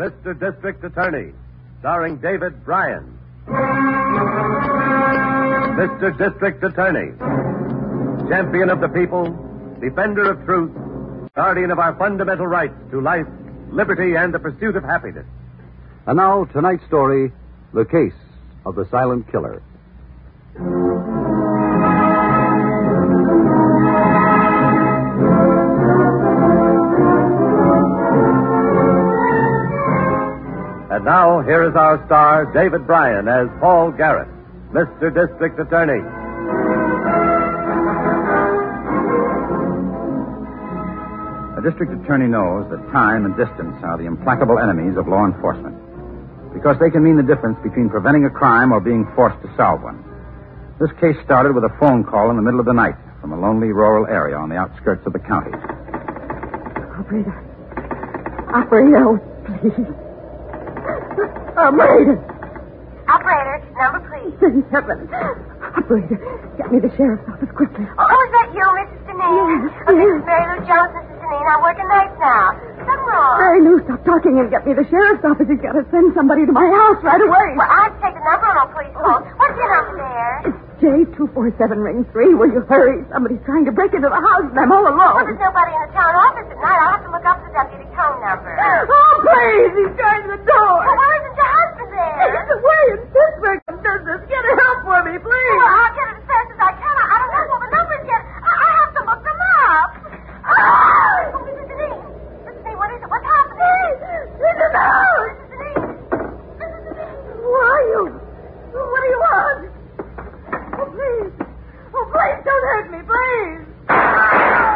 Mr. District Attorney, starring David Brian. Mr. District Attorney, champion of the people, defender of truth, guardian of our fundamental rights to life, liberty, and the pursuit of happiness. And now, tonight's story The Case of the Silent Killer. And now, here is our star, David Brian, as Paul Garrett, Mr. District Attorney. A district attorney knows that time and distance are the implacable enemies of law enforcement because they can mean the difference between preventing a crime or being forced to solve one. This case started with a phone call in the middle of the night from a lonely rural area on the outskirts of the county. Operator. Operator, oh, please. Operator. Operator, number please. Thank heaven. Operator, get me the sheriff's office quickly. Oh, oh is that you, Mrs. Deneen? Yes, Oh, yes. is Mary Lou Jones, Mrs. Deneen. I'm working nights now. Something wrong. Mary Lou, stop talking and get me the sheriff's office. He's got to send somebody to my house right away. Well, I to take the number on a police phone. What's your number there? It's J247 ring 3. Will you hurry? Somebody's trying to break into the house and I'm all Well, alone. there's nobody in the town office at night. I'll have to look up the deputy phone number. Oh, please. He's trying the door. Well, why isn't your husband there? He's away in Pittsburgh on business. Get help for me, please. Well, I'll get it as fast as I can. I I don't have all the numbers yet. I, I have to look them up. Oh, Mrs. Deneen. Mrs. Deneen, what is it? What's happening? He's in the house. Mrs. Deneen. Mrs. Deneen. Who are you? What do you want? Oh, please. Oh, please don't hurt me, please.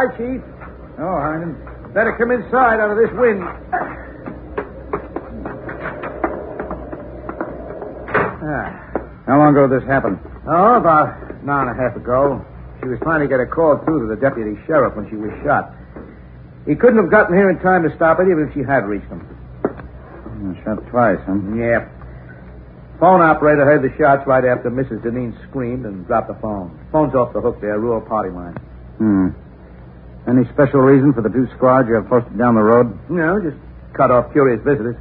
Hi, Chief. Oh, Harlan. Better come inside out of this wind. Ah. How long ago did this happen? Oh, about an hour and a half ago. She was trying to get a call through to the deputy sheriff when she was shot. He couldn't have gotten here in time to stop it, even if she had reached him. Oh, Shot twice, huh? Yeah. Phone operator heard the shots right after Mrs. Deneen screamed and dropped the phone. Phone's off the hook there, rural party line. Hmm. Any special reason for the two squads you have posted down the road? No, just cut off curious visitors.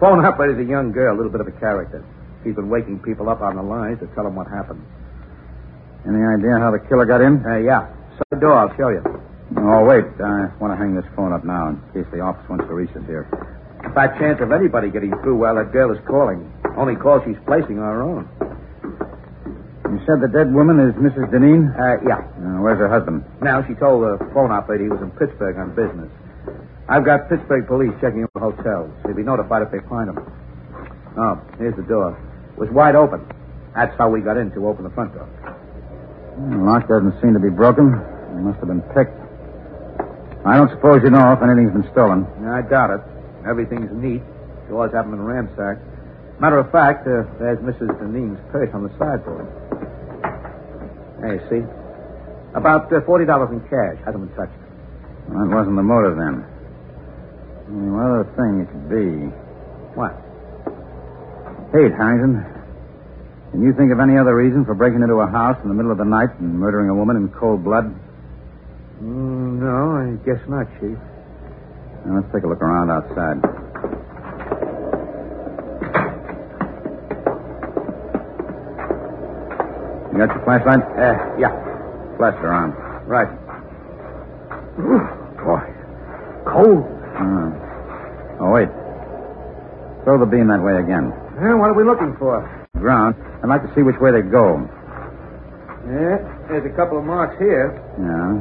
Phone operator's a young girl, a little bit of a character. She's been waking people up on the lines to tell them what happened. Any idea how the killer got in? Uh, yeah. Side door, I'll show you. Oh, wait. I want to hang this phone up now in case the office wants to reach us here. Fat chance of anybody getting through while that girl is calling. Only call she's placing on her own. You said the dead woman is Mrs. Deneen? Uh, yeah. Uh, where's her husband? Now, she told the phone operator he was in Pittsburgh on business. I've got Pittsburgh police checking the hotels. They'll be notified if they find him. Oh, here's the door. It was wide open. That's how we got in to open the front door. The lock doesn't seem to be broken. It must have been picked. I don't suppose you know if anything's been stolen. I doubt it. Everything's neat. Doors haven't been ransacked. Matter of fact, uh, there's Mrs. Deneen's purse on the sideboard. You see. About uh, $40 in cash. Hasn't been touched. Well, that wasn't the motive then. What other thing it could be? What? Hey, Harrington. Can you think of any other reason for breaking into a house in the middle of the night and murdering a woman in cold blood? Mm, no, I guess not, Chief. Now, let's take a look around outside. You got your flashlight? Uh, yeah. Flash it around. Right. Boy. Cold. Oh. oh, wait. Throw the beam that way again. Yeah, what are we looking for? Ground. I'd like to see which way they go. Yeah, there's a couple of marks here. Yeah.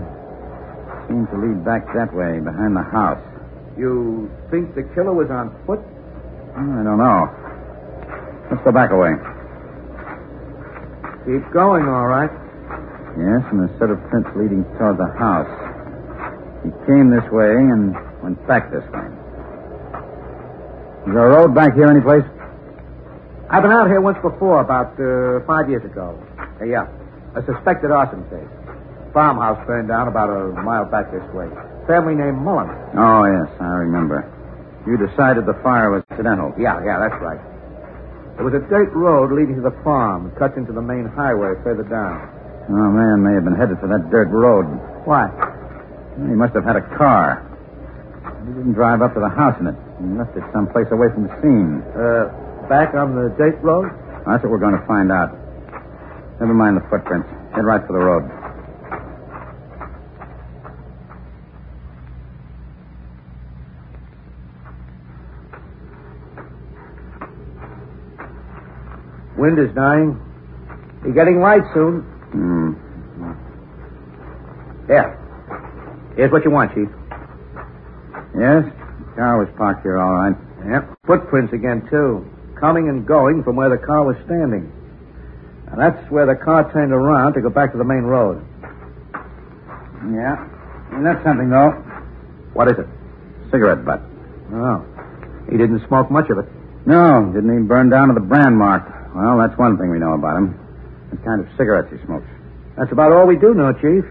Seems to lead back that way, behind the house. You think the killer was on foot? Oh, I don't know. Let's go back a way. Keep going, all right. Yes, and a set of prints leading toward the house. He came this way and went back this way. Is there a road back here anyplace? I've been out here once before, about uh, five years ago. Uh, yeah, a suspected arson case. Farmhouse burned down about a mile back this way. Family named Mullen. Oh, yes, I remember. You decided the fire was accidental. Yeah, yeah, that's right. There was a dirt road leading to the farm, cuts into the main highway further down. Oh, man may have been headed for that dirt road. Why? He must have had a car. He didn't drive up to the house in it. He left it someplace away from the scene. Uh, back on the dirt road? That's what we're going to find out. Never mind the footprints. Head right for the road. Wind is dying. Be getting light soon. Hmm. Here. Here's what you want, Chief. Yes? The car was parked here, all right. Yep. Footprints again, too. Coming and going from where the car was standing. And that's where the car turned around to go back to the main road. Yeah. And that's something, though. What is it? Cigarette butt. Oh. He didn't smoke much of it. No, didn't even burn down to the brand mark. Well, that's one thing we know about him. What kind of cigarettes he smokes. That's about all we do know, Chief.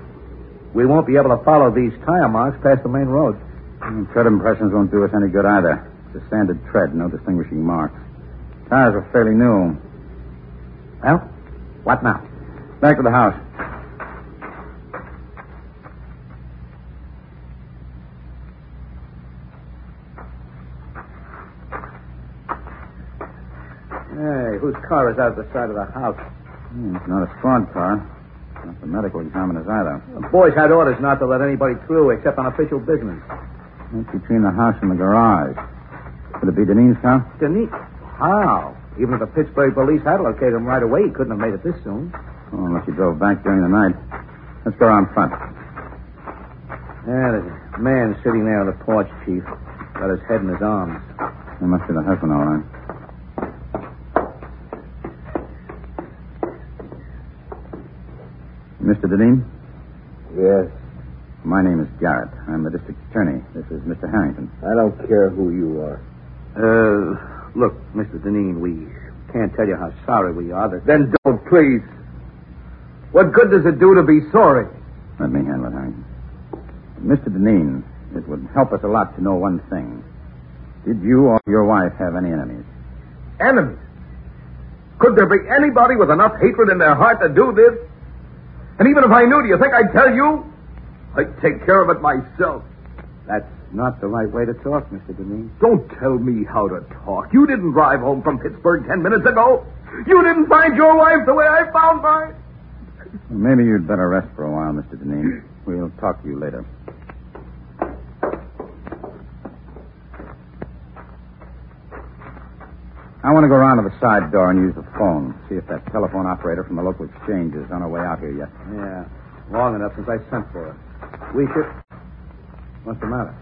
We won't be able to follow these tire marks past the main road. And tread impressions won't do us any good either. It's a standard tread, no distinguishing marks. Tires are fairly new. Well, what now? Back to the house. Whose car is out the side of the house? Hmm, it's not a squad car. Not the medical examiner's either. The boys had orders not to let anybody through except on official business. It's between the house and the garage. Could it be Deneen's car? Denise? How? Even if the Pittsburgh police had located him right away, he couldn't have made it this soon. Oh, unless he drove back during the night. Let's go around front. Yeah, there's a man sitting there on the porch, Chief. Got his head in his arms. That must be the husband, all right. Mr. Deneen? Yes. My name is Garrett. I'm the district attorney. This is Mr. Harrington. I don't care who you are. Uh, look, Mr. Deneen, we can't tell you how sorry we are that... Then don't, please. What good does it do to be sorry? Let me handle it, Harrington. Mr. Deneen, it would help us a lot to know one thing. Did you or your wife have any enemies? Enemies? Could there be anybody with enough hatred in their heart to do this? And even if I knew, do you think I'd tell you? I'd take care of it myself. That's not the right way to talk, Mr. Deneen. Don't tell me how to talk. You didn't drive home from Pittsburgh ten minutes ago. You didn't find your wife the way I found mine. Maybe you'd better rest for a while, Mr. Deneen. We'll talk to you later. I want to go around to the side door and use the phone. See if that telephone operator from the local exchange is on her way out here yet. Yeah, long enough since I sent for her. We should... What's the matter?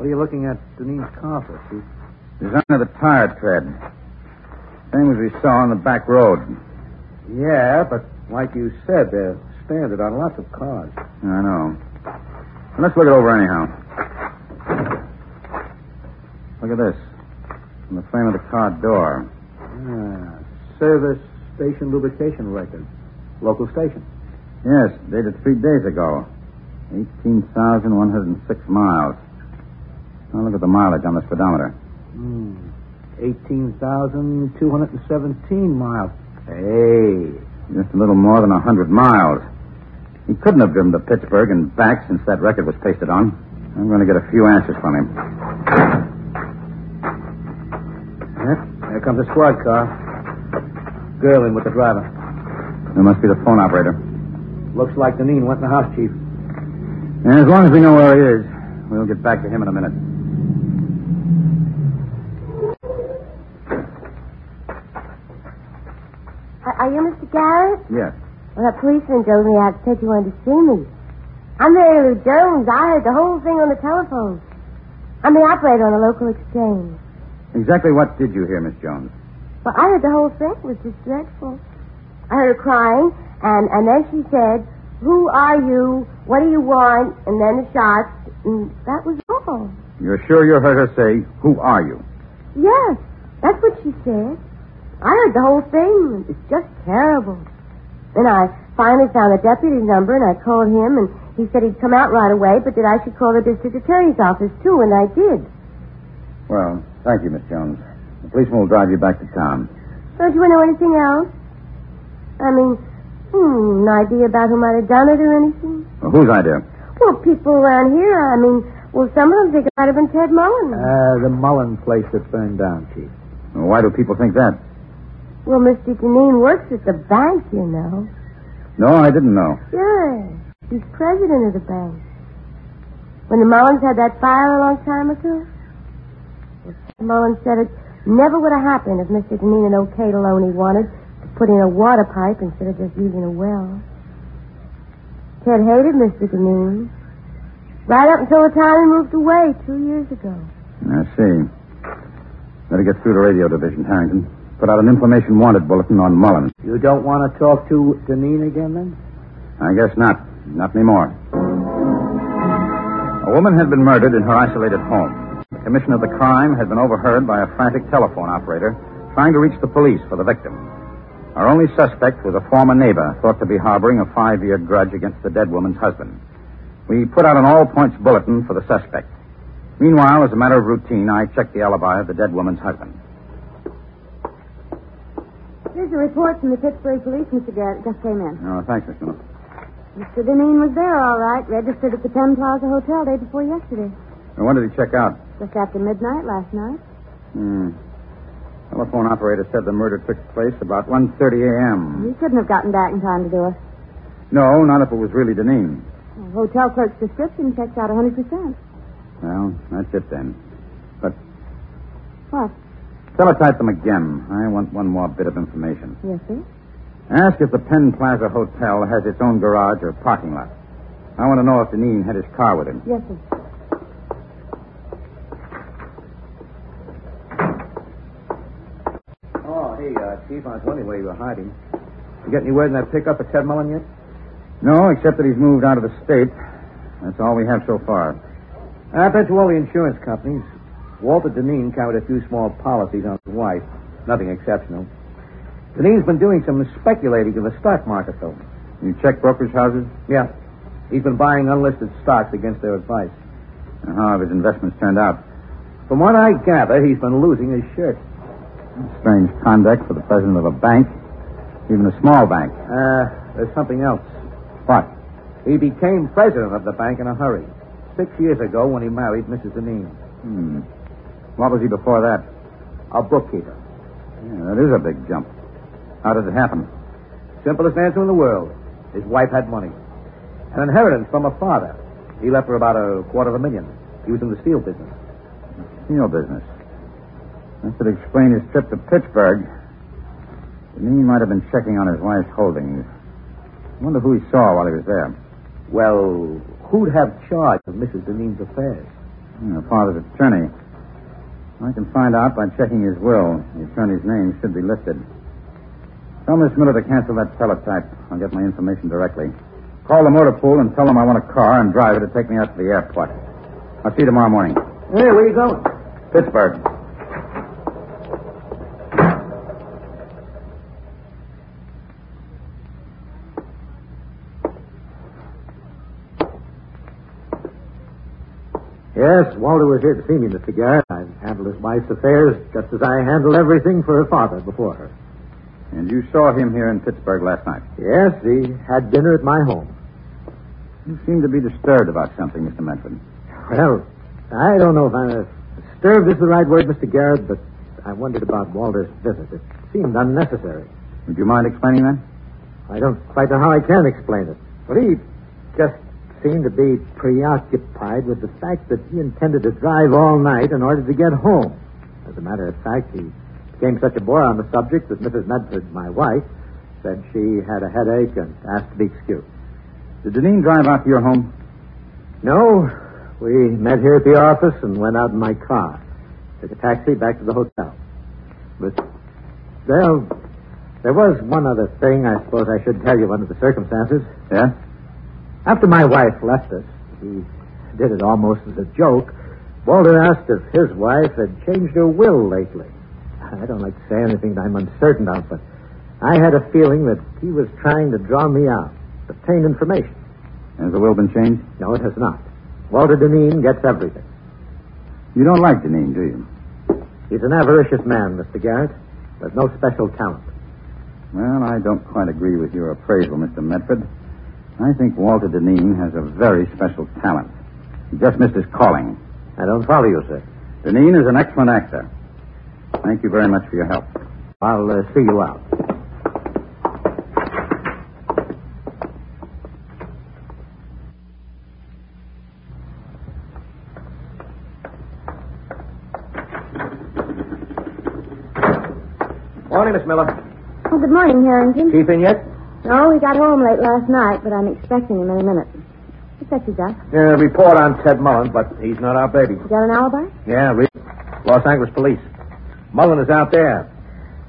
What are you looking at Deneen's car for, Chief? Design of the tire tread. Same as we saw on the back road. Yeah, but like you said, they're standard on lots of cars. I know. Let's look it over anyhow. Look at this. On the frame of the car door. Ah, service station lubrication record. Local station. Yes, dated three days ago. 18,106 miles. Now look at the mileage on the speedometer. Hmm. 18,217 miles. Hey. Just a little more than a 100 miles. He couldn't have driven to Pittsburgh and back since that record was pasted on. I'm going to get a few answers from him. Yep. There comes a squad car. Girl in with the driver. There must be the phone operator. Looks like Deneen went in the house, Chief. And as long as we know where he is, we'll get back to him in a minute. Are, are you Mr. Garrett? Yes. Well, that policeman told me I said you wanted to see me. I'm Mary Lou Jones. I heard the whole thing on the telephone. I'm the operator on the local exchange. Exactly what did you hear, Miss Jones? Well, I heard the whole thing. It was just dreadful. I heard her crying, and, and then she said, Who are you? What do you want? And then the shots, and that was all. You're sure you heard her say, Who are you? Yes, that's what she said. I heard the whole thing. It's just terrible. Then I finally found the deputy's number and I called him and he said he'd come out right away, but that I should call the district attorney's office too, and I did. Well, thank you, Miss Jones. The policeman will drive you back to town. Don't you want to know anything else? I mean, hmm, an idea about who might have done it or anything? Well, whose idea? Well, people around here, I mean, well, some of them think it might have been Ted Mullen. Uh, the Mullen place that burned down, Chief. Well, why do people think that? Well, Mr. Deneen works at the bank, you know. No, I didn't know. Sure. He's president of the bank. When the Mullens had that fire a long time ago, well, Ted Mullen said it never would have happened if Mr. Deneen had okayed a loan he wanted to put in a water pipe instead of just using a well. Ted hated Mr. Deneen. Right up until the time he moved away two years ago. I see. Better get through to radio division, Harrington. Put out an information wanted bulletin on Mullen. You don't want to talk to Deneen again, then? I guess not. Not anymore. A woman had been murdered in her isolated home. The commission of the crime had been overheard by a frantic telephone operator trying to reach the police for the victim. Our only suspect was a former neighbor thought to be harboring a five year grudge against the dead woman's husband. We put out an all points bulletin for the suspect. Meanwhile, as a matter of routine, I checked the alibi of the dead woman's husband. Here's a report from the Pittsburgh police, Mr. Garrett. Just came in. Oh, thanks, Miss Miller. Mr. Deneen was there, all right. Registered at the Penn Plaza Hotel day before yesterday. Now, when did he check out? Just after midnight last night. Hmm. Telephone operator said the murder took place about 1.30 a.m. He couldn't have gotten back in time to do it. No, not if it was really Deneen. The hotel clerk's description checks out 100%. Well, that's it then. But What? teletype them again. I want one more bit of information. Yes, sir. Ask if the Penn Plaza Hotel has its own garage or parking lot. I want to know if Deneen had his car with him. Yes, sir. Chief, I was wondering where you were hiding. You get any word in that pickup at Ted Mullen yet? No, except that he's moved out of the state. That's all we have so far. I've been to all the insurance companies. Walter Deneen carried a few small policies on his wife. Nothing exceptional. Deneen's been doing some speculating in the stock market, though. You check brokerage houses? Yeah. He's been buying unlisted stocks against their advice. And how have his investments turned out? From what I gather, he's been losing his shirt. Strange conduct for the president of a bank, even a small bank. Uh, there's something else. What? He became president of the bank in a hurry. Six years ago when he married Mrs. Deneen. Hmm. What was he before that? A bookkeeper. Yeah, that is a big jump. How did it happen? Simplest answer in the world. His wife had money. An inheritance from her father. He left her about a quarter of a million. He was in the steel business. Steel business. That should explain his trip to Pittsburgh. Deneen might have been checking on his wife's holdings. I wonder who he saw while he was there. Well, who'd have charge of Mrs. Deneen's affairs? Hmm, Her father's attorney. I can find out by checking his will. The attorney's name should be listed. Tell Miss Miller to cancel that teletype. I'll get my information directly. Call the motor pool and tell them I want a car and driver to take me out to the airport. I'll see you tomorrow morning. Hey, where you going? Pittsburgh. Yes, Walter was here to see me, Mr. Garrett. I've handled his wife's affairs just as I handled everything for her father before her. And you saw him here in Pittsburgh last night. Yes, he had dinner at my home. You seem to be disturbed about something, Mr. Medford. Well, I don't know if I'm disturbed is the right word, Mr. Garrett, but I wondered about Walter's visit. It seemed unnecessary. Would you mind explaining that? I don't quite know how I can explain it. But he just seemed to be preoccupied with the fact that he intended to drive all night in order to get home. As a matter of fact, he became such a bore on the subject that Mrs. Medford, my wife, said she had a headache and asked to be excused. Did Deneen drive out to your home? No, we met here at the office and went out in my car. Took a taxi back to the hotel. But there, there was one other thing I suppose I should tell you under the circumstances. Yeah? After my wife left us, he did it almost as a joke. Walter asked if his wife had changed her will lately. I don't like to say anything that I'm uncertain of, but I had a feeling that he was trying to draw me out, obtain information. Has the will been changed? No, it has not. Walter Deneen gets everything. You don't like Deneen, do you? He's an avaricious man, Mr. Garrett, but no special talent. Well, I don't quite agree with your appraisal, Mr. Medford. I think Walter Deneen has a very special talent. He just missed his calling. I don't follow you, sir. Deneen is an excellent actor. Thank you very much for your help. I'll uh, see you out. Morning, Miss Miller. Oh, good morning, Harrington. Chief in yet? No, he got home late last night, but I'm expecting him any minute. What's that you got? Uh, report on Ted Mullen, but he's not our baby. You got an alibi? Yeah, read. Los Angeles Police. Mullen is out there.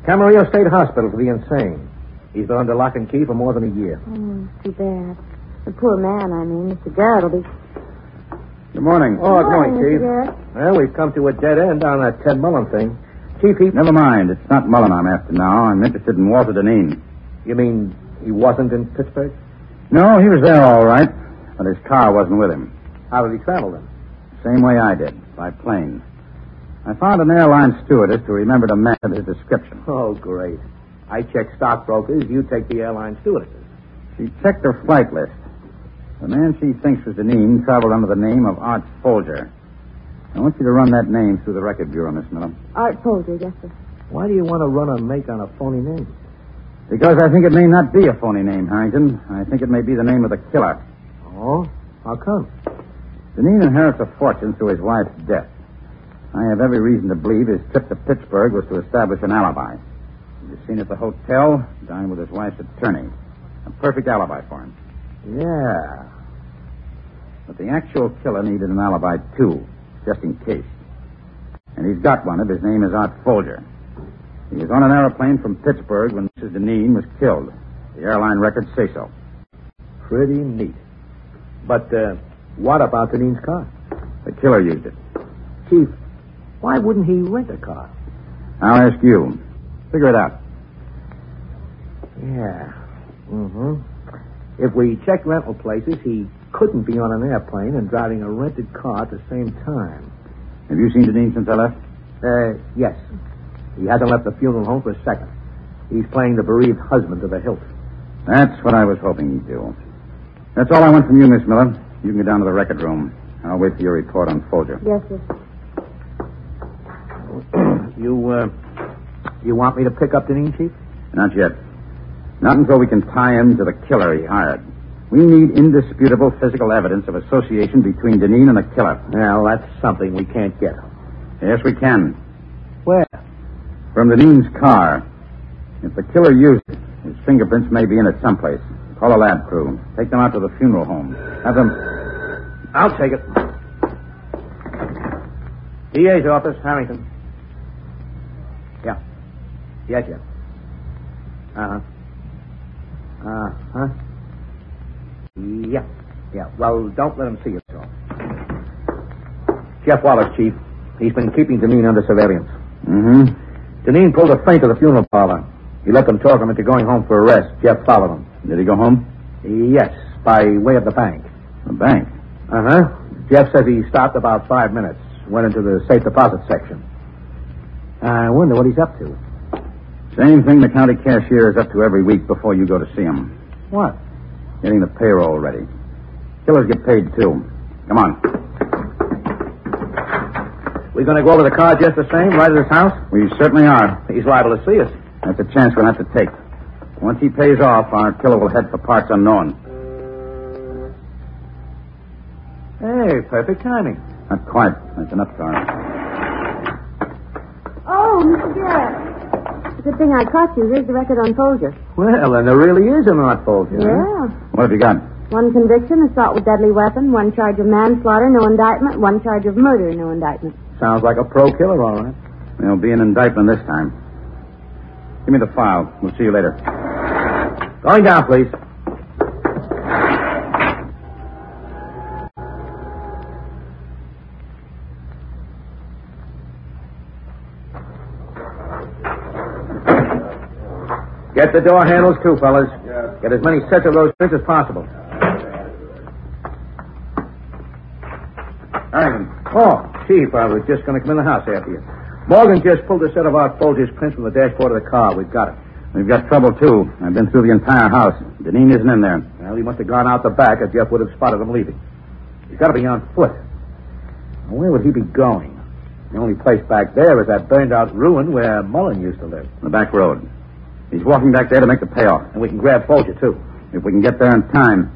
Camarillo State Hospital for the insane. He's been under lock and key for more than a year. Oh, too bad. The poor man, I mean. Mr. Garrett will be... Good morning. Oh, good morning, Mr. Chief. Garrett. Well, we've come to a dead end on that Ted Mullen thing. Chief, he... Never mind. It's not Mullen I'm after now. I'm interested in Walter Deneen. You mean he wasn't in Pittsburgh? No, he was there all right, but his car wasn't with him. How did he travel then? Same way I did, by plane. I found an airline stewardess who remembered a man of his description. Oh, great. I check stockbrokers. You take the airline stewardesses. She checked her flight list. The man she thinks was Deneen traveled under the name of Art Folger. I want you to run that name through the record bureau, Miss Miller. Art Folger, yes, sir. Why do you want to run a make on a phony name? Because I think it may not be a phony name, Harrington. I think it may be the name of the killer. Oh? How come? Deneen inherits a fortune through his wife's death. I have every reason to believe his trip to Pittsburgh was to establish an alibi. He was seen at the hotel, dined with his wife's attorney. A perfect alibi for him. Yeah. But the actual killer needed an alibi, too, just in case. And he's got one. Of his name is Art Folger. He was on an airplane from Pittsburgh when Mrs. Deneen was killed. The airline records say so. Pretty neat. But, uh, what about Deneen's car? The killer used it. Chief, why wouldn't he rent a car? I'll ask you. Figure it out. Yeah. Mm-hmm. If we check rental places, he couldn't be on an airplane and driving a rented car at the same time. Have you seen Deneen since I left? Uh, yes. He hasn't left the funeral home for a second. He's playing the bereaved husband to the hilt. That's what I was hoping you'd do. That's all I want from you, Miss Miller. You can go down to the record room. I'll wait for your report on Folger. Yes, sir. you, uh, you want me to pick up Deneen, Chief? Not yet. Not until we can tie him to the killer he hired. We need indisputable physical evidence of association between Deneen and the killer. Well, that's something we can't get. Yes, we can. Where? From Deneen's car. If the killer used it, his fingerprints may be in it someplace. Call a lab crew. Take them out to the funeral home. Have them. I'll take it. DA's office, Harrington. Yeah. Yes, yes. Uh-huh. Uh-huh. Yeah. Yeah. Well, don't let him see you, though. Jeff Wallace, Chief. He's been keeping Deneen under surveillance. Mm-hmm. Deneen pulled a feint at the funeral parlor. He let them talk him into going home for a rest. Jeff followed him. Did he go home? Yes, by way of the bank. The bank. Uh-huh. Jeff says he stopped about five minutes, went into the safe deposit section. I wonder what he's up to. Same thing the county cashier is up to every week before you go to see him. What? Getting the payroll ready. Killers get paid, too. Come on. We gonna go over the car just the same, right at his house? We certainly are. He's liable to see us. That's a chance we'll have to take. Once he pays off, our killer will head for parts unknown. Hey, perfect timing. Not quite. That's enough car. Oh, Mr. Garrett. Good thing I caught you. Here's the record on Folger. Well, then there really is an Art Folger. Yeah. What have you got? One conviction, assault with deadly weapon. One charge of manslaughter, no indictment. One charge of murder, no indictment. Sounds like a pro killer, all right. There'll be an indictment this time. Give me the file. We'll see you later. Going down, please. Get the door handles too, fellas. Get as many sets of those prints as possible. Ivan. Oh, Chief, I was just going to come in the house after you. Morgan just pulled a set of our Folger's prints from the dashboard of the car. We've got it. We've got trouble, too. I've been through the entire house. Deneen isn't in there. Well, he must have gone out the back, or Jeff would have spotted him leaving. He's got to be on foot. Now, where would he be going? The only place back there is that burned out ruin where Mullen used to live. The back road. He's walking back there to make the payoff. And we can grab Folger, too. If we can get there in time.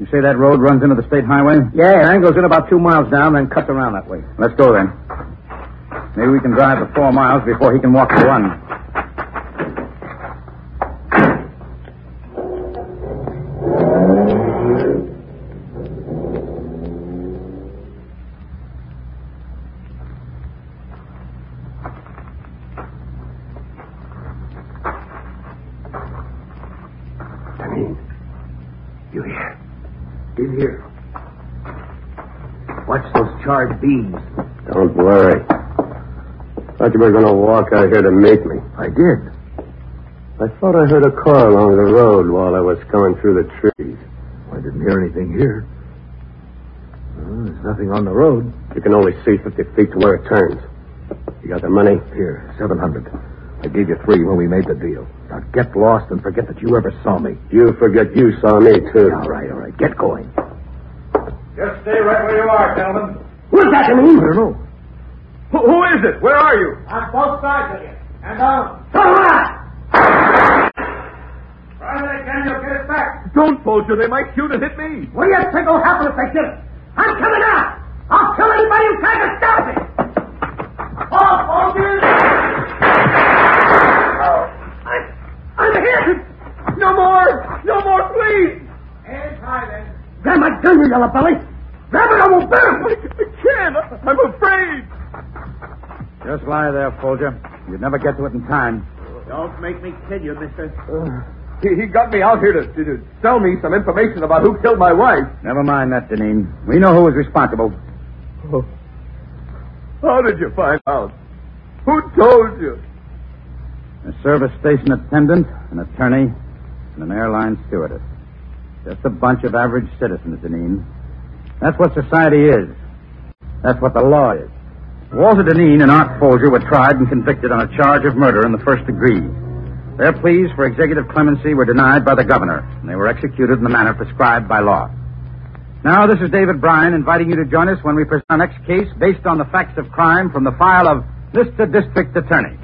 You say that road runs into the state highway? Yeah, it angles in about two miles down, then cuts around that way. Let's go then. Maybe we can drive the four miles before he can walk the one. Deneen. You here? In here. Watch those charred. Don't worry. Thought you were going to walk out here to meet me. I did. I thought I heard a car along the road while I was coming through the trees. I didn't hear anything here. Well, there's nothing on the road. You can only see 50 feet to where it turns. You got the money? Here, 700. I gave you three when we made the deal. Now get lost and forget that you ever saw me. You forget you saw me, too. All right, all right. Get going. Just stay right where you are, gentlemen. Who's that, Deneen? I don't know. Who, who is it? Where are you? On both sides of you. And down. Try that again, you'll get it back. Don't, Folger. They might shoot and hit me. What do you think will happen if they get it? I'm coming out. I'll kill anybody who tries to stop me. Oh, soldiers! Oh, I'm hit. No more. No more, please. Hands high, then. Grab my gun, you yellow belly. Grab it, I won't burn. I can't. I'm afraid. Just lie there, Folger. You'd never get to it in time. Don't make me kill you, mister. Uh, he, he got me out here to, to, to sell me some information about who killed my wife. Never mind that, Deneen. We know who was responsible. Oh. How did you find out? Who told you? A service station attendant, an attorney, and an airline stewardess. Just a bunch of average citizens, Deneen. That's what society is. That's what the law is. Walter Deneen and Art Folger were tried and convicted on a charge of murder in the first degree. Their pleas for executive clemency were denied by the governor, and they were executed in the manner prescribed by law. Now, this is David Brian inviting you to join us when we present our next case based on the facts of crime from the file of Mr. District Attorney.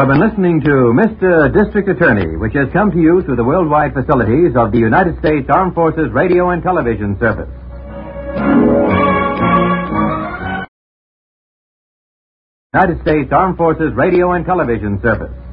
Have been listening to Mr. District Attorney, which has come to you through the worldwide facilities of the United States Armed Forces Radio and Television Service. United States Armed Forces Radio and Television Service.